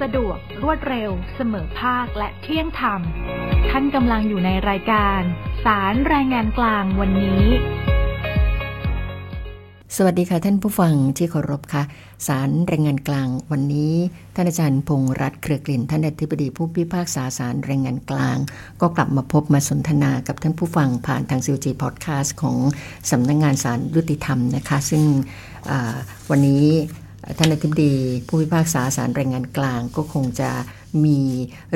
สะดวก รวดเร็ว เสมอภาคและเที่ยงธรรม ท่านกำลังอยู่ในรายการ สารแรงงานกลางวันนี้ สวัสดีค่ะท่านผู้ฟังที่เคารพค่ะ สารแรงงานกลางวันนี้ ท่านอาจารย์พงษ์รัตน์เครือกลิ่น ท่านอธิบดีผู้พิพากษาสารแรงงานกลาง ก็กลับมาพบมาสนทนากับท่านผู้ฟังผ่านทางซีจีพอดแคสต์ของสำนักงงานสารยุติธรรมนะคะ ซึ่งวันนี้ ท่านอธิบดีผู้พิพากษาสารแรงงานกลางก็คงจะมี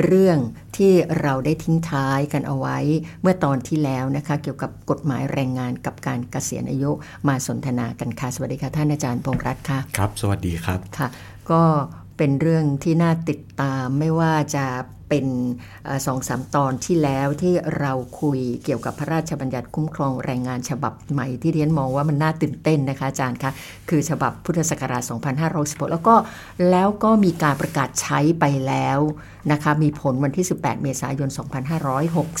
เรื่องที่เราได้ทิ้งท้ายกันเอาไว้เมื่อตอนที่แล้วนะคะ เกี่ยวกับกฎหมายแรงงานกับการเกษียณอายุมาสนทนากันค่ะ สวัสดีค่ะท่านอาจารย์พงษ์รัตน์ค่ะ ครับ สวัสดีครับค่ะ ก็เป็นเรื่องที่น่าติดตามไม่ว่าจะ เป็นสองสามตอนที่แล้วที่เราคุยเกี่ยวกับพระราชบัญญัติคุ้มครองแรงงานฉบับใหม่ที่เรียนมองว่ามันน่าตื่นเต้นนะคะอาจารย์คะคือฉบับพุทธศักราช 2516 แล้วก็แล้วก็มีการประกาศใช้ไปแล้วนะคะมีผลวันที่ 18 เมษายน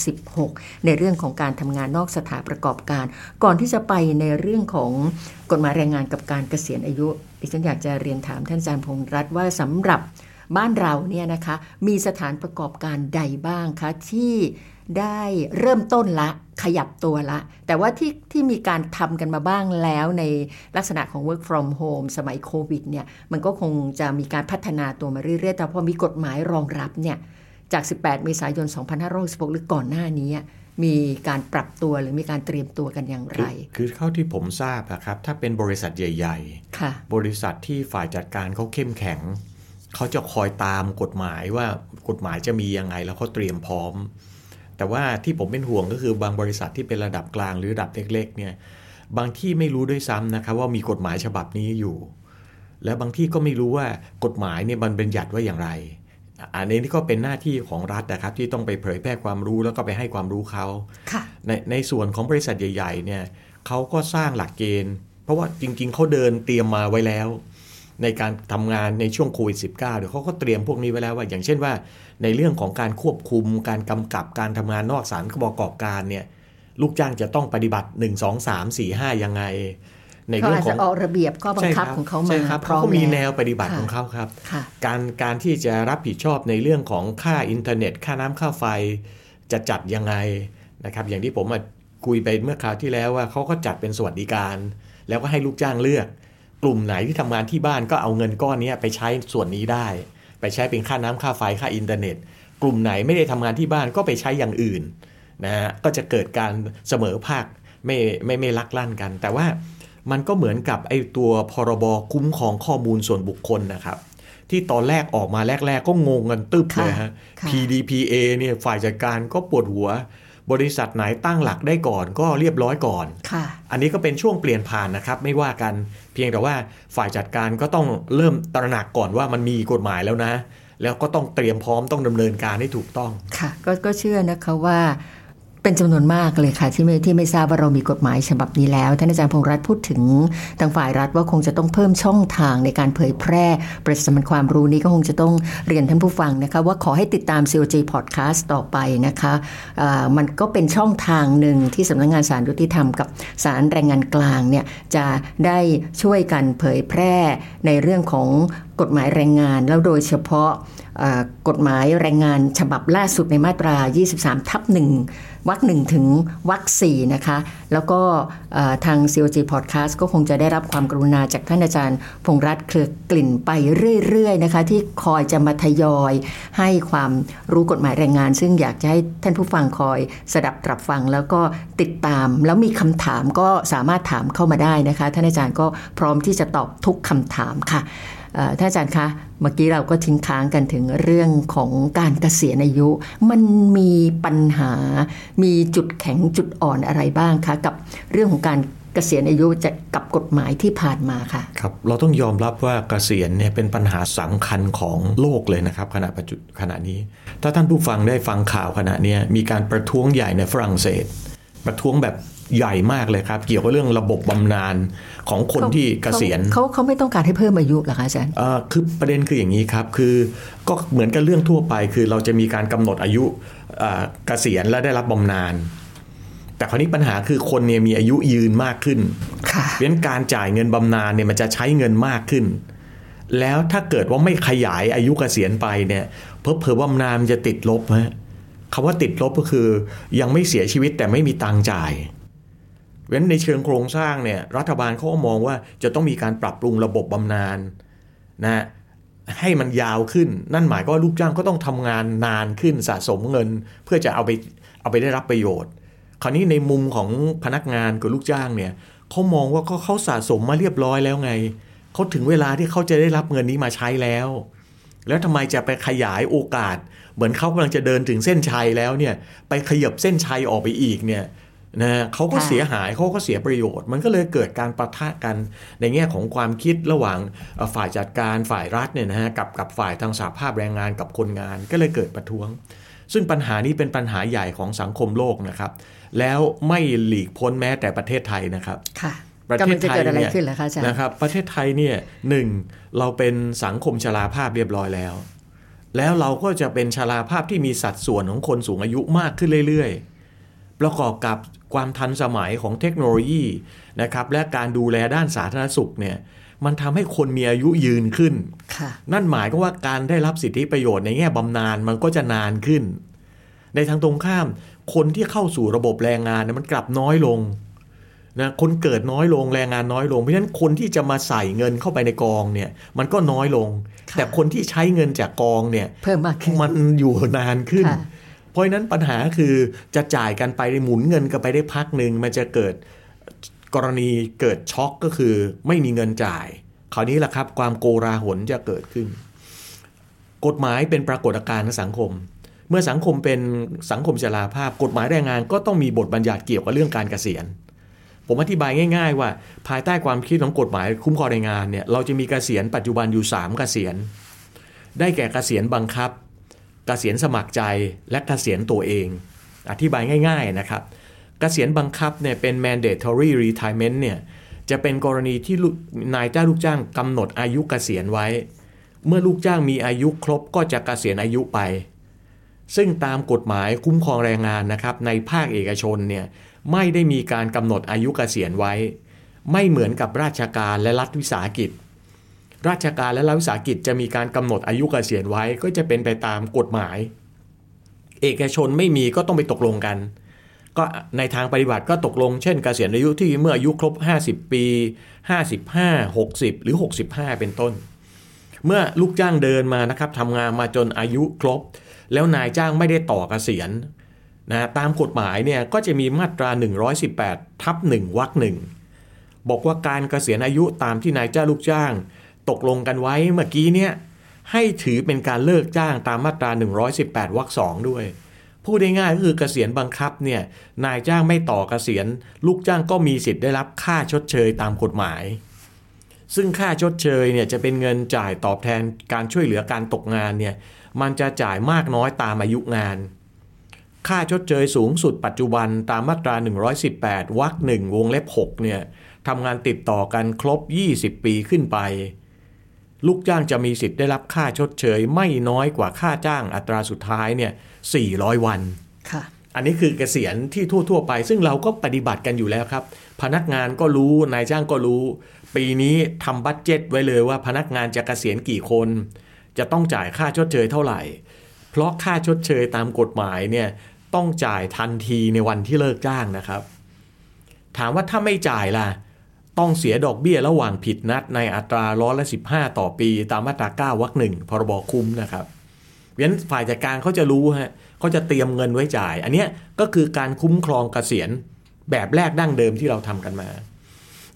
2566 ในเรื่องของการทำงานนอกสถานประกอบการ ก่อนที่จะไปในเรื่องของกฎหมายแรงงานกับการเกษียณอายุดิฉันอยากจะเรียนถามท่านอาจารย์พงษ์รัตน์ว่าสำหรับ บ้านเราเนี่ยนะคะมีสถานประกอบการใดบ้างคะที่ได้เริ่มต้นละขยับตัวละ แต่ว่าที่ที่มีการทำกันมาบ้างแล้วในลักษณะของ work from home สมัยโควิดเนี่ยมันก็คงจะมีการพัฒนาตัวมาเรื่อยๆ แต่พอมีกฎหมายรองรับเนี่ยจาก 18 เมษายน 2566 หรือก่อนหน้านี้ มีการปรับตัวหรือมีการเตรียมตัวกันอย่างไร คือเท่าที่ผมทราบนะครับ ถ้าเป็นบริษัทใหญ่ ๆ บริษัทที่ฝ่ายจัดการเขาเข้มแข็ง เขาจะคอยตามกฎหมายว่ากฎหมายจะมียังไงแล้วเขาเตรียมพร้อม แต่ว่าที่ผมเป็นห่วงก็คือบางบริษัทที่เป็นระดับกลางหรือระดับเล็กๆเนี่ยบางที่ไม่รู้ด้วยซ้ำนะครับว่ามีกฎหมายฉบับนี้อยู่ และบางที่ก็ไม่รู้ว่ากฎหมายเนี่ยมันเป็นหยัดว่าอย่างไร อันนี้ก็เป็นหน้าที่ของรัฐนะครับ ที่ต้องไปเผยแพร่ความรู้แล้วก็ไปให้ความรู้เขาในในส่วนของบริษัทใหญ่ ๆ เนี่ยเขาก็สร้างหลักเกณฑ์ เพราะว่าจริง ๆเขาเดินเตรียมมาไว้แล้ว ในการทำงานในช่วงโควิด -19 เดี๋ยวเขาก็เตรียมพวกนี้ไว้แล้วว่า อย่างเช่นว่า ในเรื่องของการควบคุม การกำกับการทำงานนอกสารประกอบการเนี่ยลูกจ้างจะต้องปฏิบัติ 1 2 3 4 5 ยังไง ในเรื่องของออกระเบียบข้อบังคับของเขามาพร้อมเขามีแนวปฏิบัติของเขาครับ การการที่จะรับผิดชอบในเรื่องของค่าอินเทอร์เน็ต ค่าน้ำค่าไฟ จะจัดยังไงนะครับอย่างที่ผมคุยไปเมื่อคราวที่แล้วว่าเขาก็จัดเป็นสวัสดิการ แล้วก็ให้ลูกจ้างเลือก กลุ่มไหนที่ทำงานที่บ้านก็เอาเงินก้อนนี้ไปใช้ส่วนนี้ได้ ไปใช้เป็นค่าน้ำค่าไฟค่าอินเทอร์เน็ต กลุ่มไหนไม่ได้ทำงานที่บ้านก็ไปใช้อย่างอื่นนะฮะก็จะเกิดการเสมอภาคไม่ไม่ไม่ลักลั่นกัน แต่ว่ามันก็เหมือนกับไอ้ตัวพรบคุ้มครองข้อมูลส่วนบุคคลนะครับ ที่ตอนแรกออกมาแรก ๆ ก็งงกันตึ๊บเลยฮะ PDPA เนี่ยฝ่ายจัดการก็ปวดหัว บริษัทไหนตั้งหลักได้ก่อนก็เรียบร้อยก่อนอันนี้ก็เป็นช่วงเปลี่ยนผ่านนะครับ ไม่ว่ากันเพียงแต่ว่าฝ่ายจัดการก็ต้องเริ่มตระหนักก่อนว่ามันมีกฎหมายแล้วนะ แล้วก็ต้องเตรียมพร้อมต้องดำเนินการให้ถูกต้อง ค่ะก็ก็เชื่อนะคะว่า เป็นจำนวนมากเลยค่ะ ที่ไม่ที่ไม่ทราบว่าเรามีกฎหมายฉบับนี้แล้ว ท่านอาจารย์พงษ์รัฐพูดถึงทางฝ่ายรัฐว่าคงจะต้องเพิ่มช่องทางในการเผยแพร่ประชาสัมพันธ์ความรู้นี้ก็คงจะต้องเรียนท่านผู้ฟังนะคะว่าขอให้ติดตาม COJ Podcast ต่อไปนะคะะมันก็เป็นช่องทางหนึ่งที่สำนักงงานสารยุติธรรมกับสารแรงงานกลางเนี่ยจะได้ช่วยกันเผยแพร่ในเรื่องของกฎหมายแรงงานแล้วโดยเฉพาะกฎหมายแรงงานฉบับล่าสุดในมาตรา 23 ทับหนึ่ง วรรคหนึ่งถึงวรรคสี่นะคะ แล้วก็ทาง COG Podcast ก็คงจะได้รับความกรุณาจากท่านอาจารย์ พงรัตน์เครือกลิ่นไปเรื่อยๆนะคะ ที่คอยจะมาทยอยให้ความรู้กฎหมายแรงงาน ซึ่งอยากจะให้ท่านผู้ฟังคอยสดับตรับฟังแล้วก็ติดตาม แล้วมีคำถามก็สามารถถามเข้ามาได้นะคะ ท่านอาจารย์ก็พร้อมที่จะตอบทุกคำถามค่ะ ท่านอาจารย์คะ เมื่อกี้เราก็ทิ้งค้างกันถึงเรื่องของการเกษียณอายุ มันมีปัญหา มีจุดแข็งจุดอ่อนอะไรบ้างคะ กับเรื่องของการเกษียณอายุจะกับกฎหมายที่ผ่านมาค่ะครับ เราต้องยอมรับว่าเกษียณเนี่ยเป็นปัญหาสำคัญของโลกเลยนะครับขณะปัจจุขณะนี้ ถ้าท่านผู้ฟังได้ฟังข่าวขณะนี้มีการประท้วงใหญ่ในฝรั่งเศส ประท้วงแบบ ใหญ่มากเลยครับ เกี่ยวกับเรื่องระบบบำนาญของคนที่เกษียณเขาเขาไม่ต้องการให้เพิ่มอายุหรอคะอาจารย์คือประเด็นคืออย่างนี้ครับ คือก็เหมือนกับเรื่องทั่วไป คือเราจะมีการกำหนดอายุเกษียณและได้รับบำนาญแต่คราวนี้ปัญหาคือคนเนี่ยมีอายุยืนมากขึ้นเพราะฉะนั้นการจ่ายเงินบำนาญเนี่ยมันจะใช้เงินมากขึ้น แล้วถ้าเกิดว่าไม่ขยายอายุเกษียณไปเนี่ยเพิ่เพอบำนาญจะติดลบฮะคำว่าติดลบก็คือ ยังไม่เสียชีวิตแต่ไม่มีตังจ่าย เว้นในเชิงโครงสร้างเนี่ยรัฐบาลเขาก็มองว่าจะต้องมีการปรับปรุงระบบบำนาญนะให้มันยาวขึ้นนั่นหมายก็ลูกจ้างก็ต้องทำงานนานขึ้นสะสมเงิน เพื่อจะเอาไปเอาไปได้รับประโยชน์ คราวนี้ในมุมของพนักงานกับลูกจ้างเนี่ยเขามองว่าเขาเขาสะสมมาเรียบร้อยแล้วไงเขาถึงเวลาที่เขาจะได้รับเงินนี้มาใช้แล้ว แล้วทำไมจะไปขยายโอกาส เหมือนเขากำลังจะเดินถึงเส้นชัยแล้วเนี่ยไปขยับเส้นชัยออกไปอีกเนี่ย นะเขาก็เสียหายเขาก็เสียประโยชน์ มันก็เลยเกิดการประทะกันในแง่ของความคิดระหว่างฝ่ายจัดการฝ่ายรัฐเนี่ยนะฮะกับกับฝ่ายทางสาภาพแรงงานกับคนงาน ก็เลยเกิดประท้วง ซึ่งปัญหานี้เป็นปัญหาใหญ่ของสังคมโลกนะครับ แล้วไม่หลีกพ้นแม้แต่ประเทศไทยนะครับค่ะประเทศไทยเนี่ยนะครับประเทศไทยเนี่ยหนึ่งเราเป็นสังคมชราภาพเรียบร้อยแล้ว แล้วเราก็จะเป็นชราภาพที่มีสัดส่วนของคนสูงอายุมากขึ้นเรื่อยๆ ประกอบกับความทันสมัยของเทคโนโลยีนะครับและการดูแลด้านสาธารณสุขเนี่ยมันทำให้คนมีอายุยืนขึ้น นั่นหมายก็ว่าการได้รับสิทธิประโยชน์ในแง่บำนาญมันก็จะนานขึ้น ในทางตรงข้าม คนที่เข้าสู่ระบบแรงงานมันกลับน้อยลงนะคนเกิดน้อยลงแรงงานน้อยลง เพราะฉะนั้นคนที่จะมาใส่เงินเข้าไปในกองเนี่ยมันก็น้อยลง แต่คนที่ใช้เงินจากกองเนี่ยเพิ่มมากขึ้นมันอยู่นานขึ้น เพราะนั้นปัญหาคือจะจ่ายกันไปหมุนเงินกันไปได้พักหนึ่งมันจะเกิดกรณีเกิดช็อกก็คือไม่มีเงินจ่าย คราวนี้แหละครับ ความโกราหนจะเกิดขึ้น กฎหมายเป็นปรากฏการณ์สังคม เมื่อสังคมเป็นสังคมชราภาพ กฎหมายแรงงานก็ต้องมีบทบัญญัติเกี่ยวกับเรื่องการเกษียณผมอธิบายง่าย ๆ ว่า ภายใต้ความคิดของกฎหมายคุ้มครองแรงงานเนี่ยเราจะมีกเกษียณปัจจุบันอยู่3กเกษียณ ได้แก่เกษียณบังคับ กเกษียณสมัครใจและกเกษียณตัวเอง อธิบายง่าย ๆนะครับกเกษียณบังคับเนี่ยเป็น mandatory retirement เนี่ยจะเป็นกรณีที่นายจ้างลูกจ้างกำหนดอายุกเกษียณไว้ เมื่อลูกจ้างมีอายุครบก็จะกะเกษียณอายุไป ซึ่งตามกฎหมายคุ้มครองแรงงานนะครับในภาคเอกชนเนี่ยไม่ได้มีการกำหนดอายุเกษียณไว้ ไม่เหมือนกับราชการและรัฐวิสาหกิจ ราชการและรัฐวิสาหกิจจะมีการกำหนดอายุเกษียณไว้ก็จะเป็นไปตามกฎหมาย เอกชนไม่มีก็ต้องไปตกลงกัน ก็ในทางปฏิบัติก็ตกลงเช่นเกษียณอายุที่เมื่ออายุครบ 50 ปี 55 60 หรือ 65 เป็นต้น เมื่อลูกจ้างเดินมานะครับทำงานมาจนอายุครบ แล้วนายจ้างไม่ได้ต่อเกษียณนะตามกฎหมายเนี่ยก็จะมีมาตรา 118 ทับ1วรรคหนึ่งบอกว่าการเกษียณอายุตามที่นายจ้างลูกจ้าง ตกลงกันไว้เมื่อกี้เนี่ยให้ถือเป็นการเลิกจ้างตามมาตรา 118วรรคสองด้วย พูดง่ายๆก็คือเกษียณบังคับเนี่ยนายจ้างไม่ต่อเกษียณ ลูกจ้างก็มีสิทธิ์ได้รับค่าชดเชยตามกฎหมาย ซึ่งค่าชดเชยเนี่ยจะเป็นเงินจ่ายตอบแทนการช่วยเหลือการตกงานเนี่ยมันจะจ่ายมากน้อยตามอายุงาน ค่าชดเชยสูงสุดปัจจุบันตามมาตรา 118วรรคหนึ่งวงเล็บ6เนี่ยทำงานติดต่อกันครบ 20 ปีขึ้นไป ลูกจ้างจะมีสิทธิ์ได้รับค่าชดเชย ไม่น้อยกว่าค่าจ้างอัตราสุดท้ายเนี่ย400 วันค่ะอันนี้คือเกษียณที่ทั่ว ๆ ไป ซึ่งเราก็ปฏิบัติกันอยู่แล้วครับ พนักงานก็รู้นายจ้างก็รู้ ปีนี้ทำบัตเจ็ตไว้เลยว่าพนักงานจะเกษียณกี่คน จะต้องจ่ายค่าชดเชยเท่าไหร่ เพราะค่าชดเชยตามกฎหมายเนี่ยต้องจ่ายทันทีในวันที่เลิกจ้างนะครับ ถามว่าถ้าไม่จ่ายล่ะ ต้องเสียดอกเบี้ยระหว่างผิดนัดในอัตราร้อยละสิบห้าต่อปี ตามมาตรา9วรรคหนึ่งพรบคุ้มนะครับเพราะฉะนั้นฝ่ายจัดการเขาจะรู้ฮะเขาจะเตรียมเงินไว้จ่าย อันนี้ก็คือการคุ้มครองเกษียณแบบแรกดั้งเดิมที่เราทำกันมา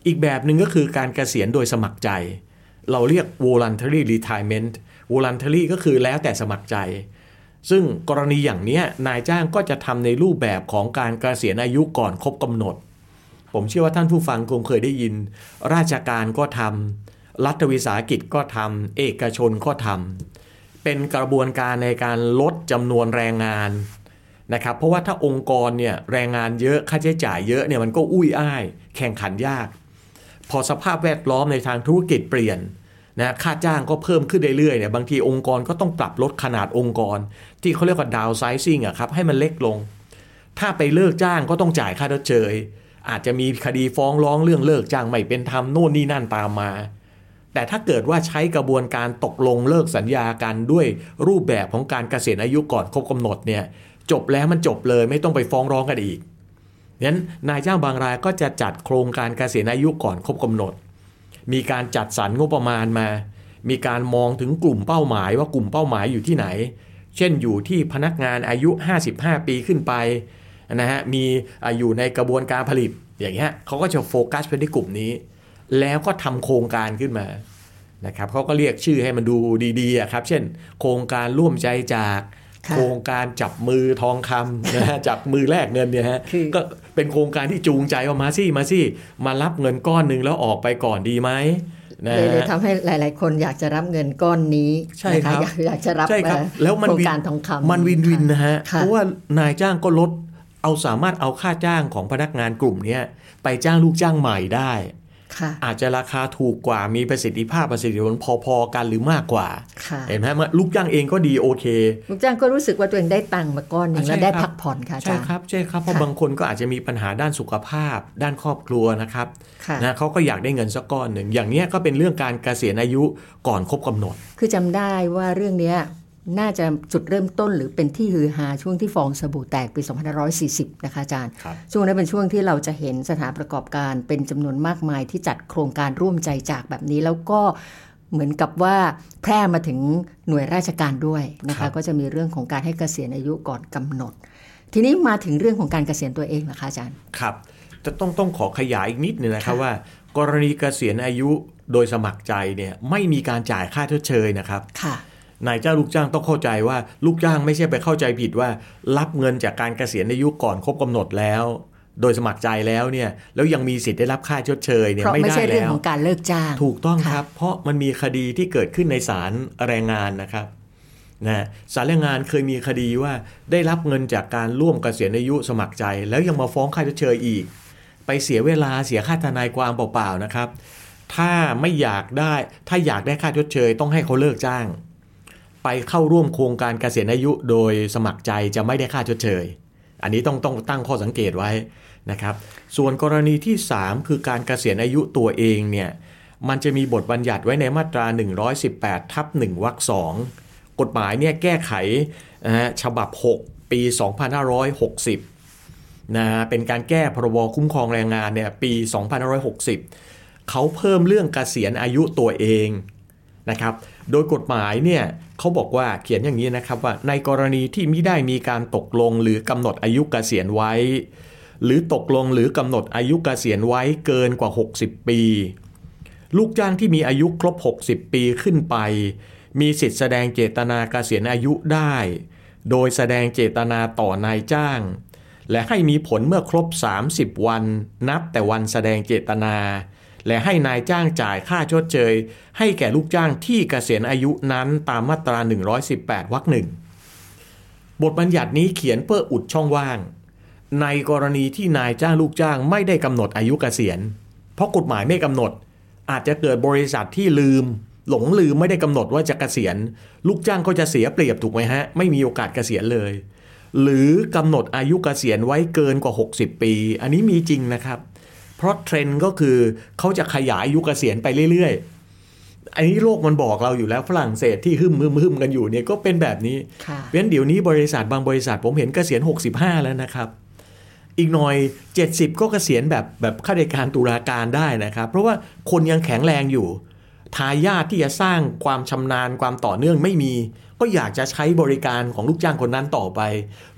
อีกแบบหนึ่งก็คือการเกษียณโดยสมัครใจ เราเรียก voluntary retirement voluntary ก็คือแล้วแต่สมัครใจ ซึ่งกรณีอย่างนี้นายจ้างก็จะทำในรูปแบบของการกเกษียณอายุก่อนครบกำหนด ผมเชื่อว่าท่านผู้ฟังคงเคยได้ยิน ราชการก็ทำรัฐวิสาหกิจก็ทำเอกชนก็ทำเป็นกระบวนการในการลดจำนวนแรงงานนะครับเพราะว่าถ้าองค์กรเนี่ยแรงงานเยอะค่าใช้จ่ายเยอะเนี่ยมันก็อุ้ยอ้าย แข่งขันยาก พอสภาพแวดล้อมในทางธุรกิจเปลี่ยนนะค่าจ้างก็เพิ่มขึ้นเรื่อยๆเนี่ยบางทีองค์กรก็ต้องปรับลดขนาดองค์กร ที่เขาเรียกว่าดาวไซซิ่งอะครับให้มันเล็กลง ถ้าไปเลิกจ้างก็ต้องจ่ายค่าชดเชย อาจจะมีคดีฟ้องร้องเรื่องเลิกจ้างไม่เป็นธรรมโน่นนี่นั่นตามมา แต่ถ้าเกิดว่าใช้กระบวนการตกลงเลิกสัญญากันด้วยรูปแบบของการเกษียณอายุก่อนครบกำหนดเนี่ยจบแล้วมันจบเลยไม่ต้องไปฟ้องร้องกันอีกนั้นนายจ้างบางรายก็จะจัดโครงการเกษียณอายุก่อนครบกำหนด มีการจัดสรรงบประมาณมา มีการมองถึงกลุ่มเป้าหมายว่ากลุ่มเป้าหมายอยู่ที่ไหน เช่นอยู่ที่พนักงานอายุ 55 ปีขึ้นไป นะฮะมีอยู่ในกระบวนการผลิตอย่างเงี้ยเขาก็จะโฟกัสไปที่กลุ่มนี้ แล้วก็ทำโครงการขึ้นมานะครับเขาก็เรียกชื่อให้มันดูดีๆครับ เช่น โครงการร่วมใจจากโครงการจับมือทองคำนะฮะจับมือแลกเงินเนี่ยฮะก็เป็นโครงการที่จูงใจว่ามาซี่มาซี่มารับเงินก้อนหนึ่งแล้วออกไปก่อนดีไหมเลยทำให้หลาย ๆ คนอยากจะรับเงินก้อนนี้ใช่ครับอยากจะรับแล้วมันโครงการทองคำมันวินวินนะฮะเพราะว่านายจ้างก็ลด เอาสามารถเอาค่าจ้างของพนักงานกลุ่มนี้ไปจ้างลูกจ้างใหม่ได้อาจจะราคาถูกกว่ามีประสิทธิภาพประสิทธิผลพอๆกันหรือมากกว่า เห็นไหมลูกจ้างเองก็ดีโอเค ลูกจ้างก็รู้สึกว่าตัวเองได้ตังค์มาก้อนหนึ่งแล้วได้พักผ่อนค่ะใช่ครับใช่ครับเพราะบางคนก็อาจจะมีปัญหาด้านสุขภาพ ด้านครอบครัวนะครับนะเขาก็อยากได้เงินสักก้อนหนึ่งอย่างนี้ก็เป็นเรื่องการเกษียณอายุก่อนครบกำหนด คือจำได้ว่าเรื่องนี้ น่าจะจุดเริ่มต้นหรือเป็นที่ฮือฮาช่วงที่ฟองสบู่แตกปี 2540 นะคะอาจารย์ ช่วงนั้นเป็นช่วงที่เราจะเห็นสถานประกอบการเป็นจำนวนมากมายที่จัดโครงการร่วมใจจากแบบนี้แล้วก็เหมือนกับว่าแพร่มาถึงหน่วยราชการด้วยนะคะก็จะมีเรื่องของการให้เกษียณอายุก่อนกำหนด ทีนี้มาถึงเรื่องของการเกษียณตัวเองนะคะอาจารย์ครับจะต้องต้องขอขยายอีกนิดนึงนะครับว่า กรณีเกษียณอายุโดยสมัครใจเนี่ยไม่มีการจ่ายค่าชดเชยนะครับค่ะ นายจ้างลูกจ้างต้องเข้าใจว่าลูกจ้างไม่ใช่ไปเข้าใจผิดว่า รับเงินจากการเกษียณอายุก่อนครบกำหนดแล้ว โดยสมัครใจแล้วเนี่ยแล้วยังมีสิทธิ์ได้รับค่าชดเชยเนี่ยไม่ได้แล้วไม่ใช่เรื่องของการเลิกจ้างถูกต้องครับ เพราะมันมีคดีที่เกิดขึ้นในศาลแรงงานนะครับนะศาลแรงงานเคยมีคดีว่าได้รับเงินจากการร่วมเกษียณอายุสมัครใจ แล้วยังมาฟ้องค่าชดเชยอีก ไปเสียเวลาเสียค่าทนายความเปล่าๆนะครับ ถ้าไม่อยากได้ถ้าอยากได้ค่าชดเชย ต้องให้เขาเลิกจ้าง ไปเข้าร่วมโครงการเกษียณอายุโดยสมัครใจจะไม่ได้ค่าชดเชย อันนี้ต้องต้องตั้งข้อสังเกตไว้นะครับ ส่วนกรณีที่ 3 คือการเกษียณอายุตัวเองเนี่ยมันจะมีบทบัญญัติไว้ในมาตรา 118 ทับ1วรรคสองกฎหมายเนี่ยแก้ไขนะฉบับ 6 ปี 2560นะเป็นการแก้พรบคุ้มครองแรงงานเนี่ยปี 2560 เขาเพิ่มเรื่องเกษียณอายุตัวเองนะครับ โดยกฎหมายเนี่ย เขาบอกว่าเขียนอย่างนี้นะครับว่าในกรณีที่ไม่ได้มีการตกลงหรือกำหนดอายุกเกษียณไว้ หรือตกลงหรือกำหนดอายุกเกษียณไว้เกินกว่า 60 ปี ลูกจ้างที่มีอายุครบ 60 ปีขึ้นไป มีสิทธิแสดงเจตนาเกษียณอายุได้ โดยแสดงเจตนาต่อนายจ้าง และให้มีผลเมื่อครบ 30 วัน นับแต่วันแสดงเจตนา และให้นายจ้างจ่ายค่าชดเชย ให้แก่ลูกจ้างที่เกษียณอายุนั้นตามมาตรา 118วรรคหนึ่งบทบัญญัตินี้เขียนเพื่ออุดช่องว่าง ในกรณีที่นายจ้างลูกจ้างไม่ได้กำหนดอายุเกษียณ เพราะกฎหมายไม่กำหนด อาจจะเกิดบริษัทที่ลืม หลงลืมไม่ได้กำหนดว่าจะเกษียณ ลูกจ้างก็จะเสียเปรียบถูกไหมฮะ ไม่มีโอกาสเกษียณเลย หรือกำหนดอายุเกษียณไว้เกินกว่า 60 ปี อันนี้มีจริงนะครับ เพราะเทรนด์ก็คือเขาจะขยายอายุเกษียณไปเรื่อยๆ อันนี้โลกมันบอกเราอยู่แล้วฝรั่งเศสที่หึมหึมกันอยู่เนี่ยก็เป็นแบบนี้ เพราะฉะนั้นเดี๋ยวนี้บริษัทบางบริษัทผมเห็นเกษียณ 65 แล้วนะครับ อีกหน่อย 70 ก็เกษียณแบบแบบข้าราชการตุลาการได้นะครับ เพราะว่าคนยังแข็งแรงอยู่ทายาทที่จะสร้างความชำนาญความต่อเนื่องไม่มี ก็อยากจะใช้บริการของลูกจ้างคนนั้นต่อไป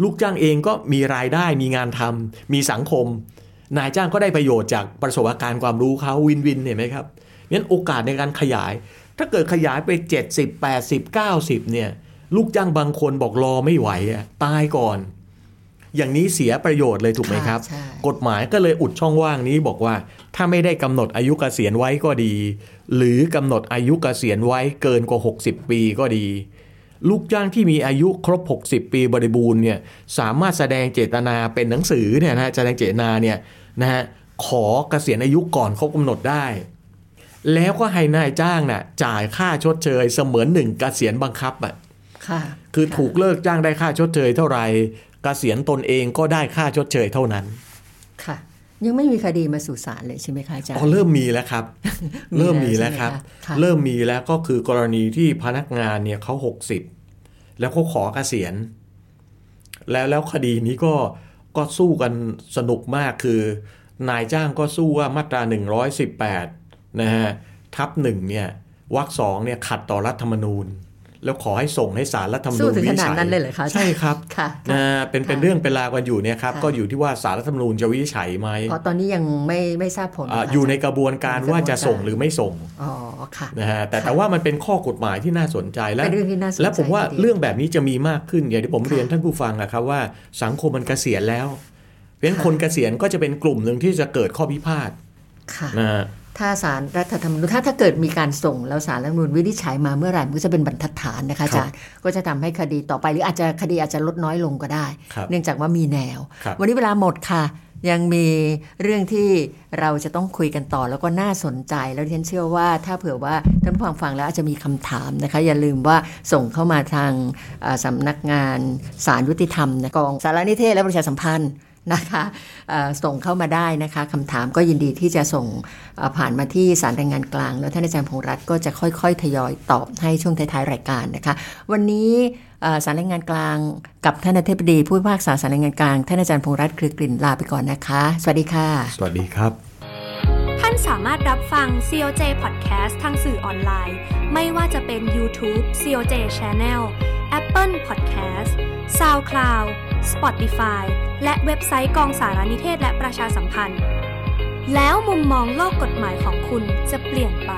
ลูกจ้างเองก็มีรายได้มีงานทำมีสังคม นายจ้างก็ได้ประโยชน์จากประสบการณ์ความรู้เขาวินวินเห็นไหมครับงั้นโอกาสในการขยาย ถ้าเกิดขยายไป 70 80 90เนี่ยลูกจ้างบางคนบอกรอไม่ไหวตายก่อน อย่างนี้เสียประโยชน์เลยถูกไหมครับ กฎหมายก็เลยอุดช่องว่างนี้บอกว่า ถ้าไม่ได้กำหนดอายุกเกษียณไว้ก็ดี หรือกำหนดอายุกเกษียณไว้เกินกว่า 60 ปีก็ดี ลูกจ้างที่มีอายุครบ 60 ปีบริบูรณ์เนี่ยสามารถแสดงเจตนาเป็นหนังสือเนี่ยนะแสดงเจตนาเนี่ย นะฮะขอเกษียณอายุก่อนครบกำหนดได้ แล้วก็ให้นายจ้างนะ่ะจ่ายค่าชดเชยเสมือนหนึ่งเกษียณบังคับอะคือถูกเลิกจ้างได้ค่าชดเชยเท่าไหร่เกษียณตนเองก็ได้ค่าชดเชยเท่านั้น ค่ะ ยังไม่มีคดีมาสู่ศาลเลยใช่ไหมคะอาจารย์อ๋อเริ่มมีแล้วครับ เริ่มมีแล้วครับ เริ่มมีแล้วก็คือกรณีที่พนักงานเนี่ยเขาหกสิบแล้วเขาขอเกษียณแล้วแล้วคดีนี้ก็ ก็สู้กันสนุกมากคือ นายจ้างก็สู้ว่ามาตรา 118 นะฮะทับหนึ่งเนี่ยวรรคสองเนี่ยขัดต่อรัฐธรรมนูญ แล้วขอให้ส่งให้สารรัฐธรรมนูญวินิจฉัยนั้นเลยเหรอคะใช่ครับนะเป็นเป็นเรื่องเป็นราวกันอยู่เนี่ยครับก็อยู่ที่ว่าสารรัฐธรรมนูญจะวินิจฉัยไหมเพราะตอนนี้ยังไม่ไม่ทราบผลอยู่ในกระบวนการว่าจะส่งหรือไม่ส่งอ๋อค่ะนะฮะแต่แต่ว่ามันเป็นข้อกฎหมายที่น่าสนใจและและผมว่าเรื่องแบบนี้จะมีมากขึ้นอย่างที่ผมเรียนท่านผู้ฟังนะครับว่าสังคมมันเกษียณแล้วเพราะฉะนั้นคนเกษียณก็จะเป็นกลุ่มหนึ่งที่จะเกิดข้อพิพาทนะ ถ้าสารรัฐธรรมนูญถ้าถ้าเกิดมีการส่ง แล้วสารรัฐธรรมนูญวินิจฉัยมาเมื่อไหร่มันก็จะเป็นบรรทัดฐานนะคะอาจารย์ก็จะทำให้คดีต่อไปหรืออาจจะคดีอาจจะลดน้อยลงก็ได้ เนื่องจากว่ามีแนว วันนี้เวลาหมดค่ะ ยังมีเรื่องที่เราจะต้องคุยกันต่อแล้วก็น่าสนใจ แล้วที่ฉันเชื่อว่าถ้าเผื่อว่าท่านผู้ฟังฟังแล้วอาจจะมีคำถามนะคะ อย่าลืมว่าส่งเข้ามาทางสำนักงานสารยุติธรรมกองสารนิเทศและประชาสัมพันธ์ นะคะส่งเข้ามาได้นะคะคำถามก็ยินดีที่จะส่งผ่านมาที่สารแรงงานกลาง แล้วท่านอาจารย์พงรัตน์ก็จะค่อยๆ ทยอยตอบให้ช่วงท้ายๆรายการนะคะ วันนี้สารแรงงานกลางกับท่านอธิบดีผู้พิพากษาสารแรงงานกลางท่านอาจารย์พงรัตน์คลือกลิ่นลาไปก่อนนะคะ สวัสดีค่ะ สวัสดีครับ ท่านสามารถรับฟัง COJ Podcast ทางสื่อออนไลน์ ไม่ว่าจะเป็น YouTube COJ Channel Apple Podcast SoundCloud Spotify และเว็บไซต์กองสารนิเทศและประชาสัมพันธ์ แล้วมุมมองโลกกฎหมายของคุณจะเปลี่ยนไป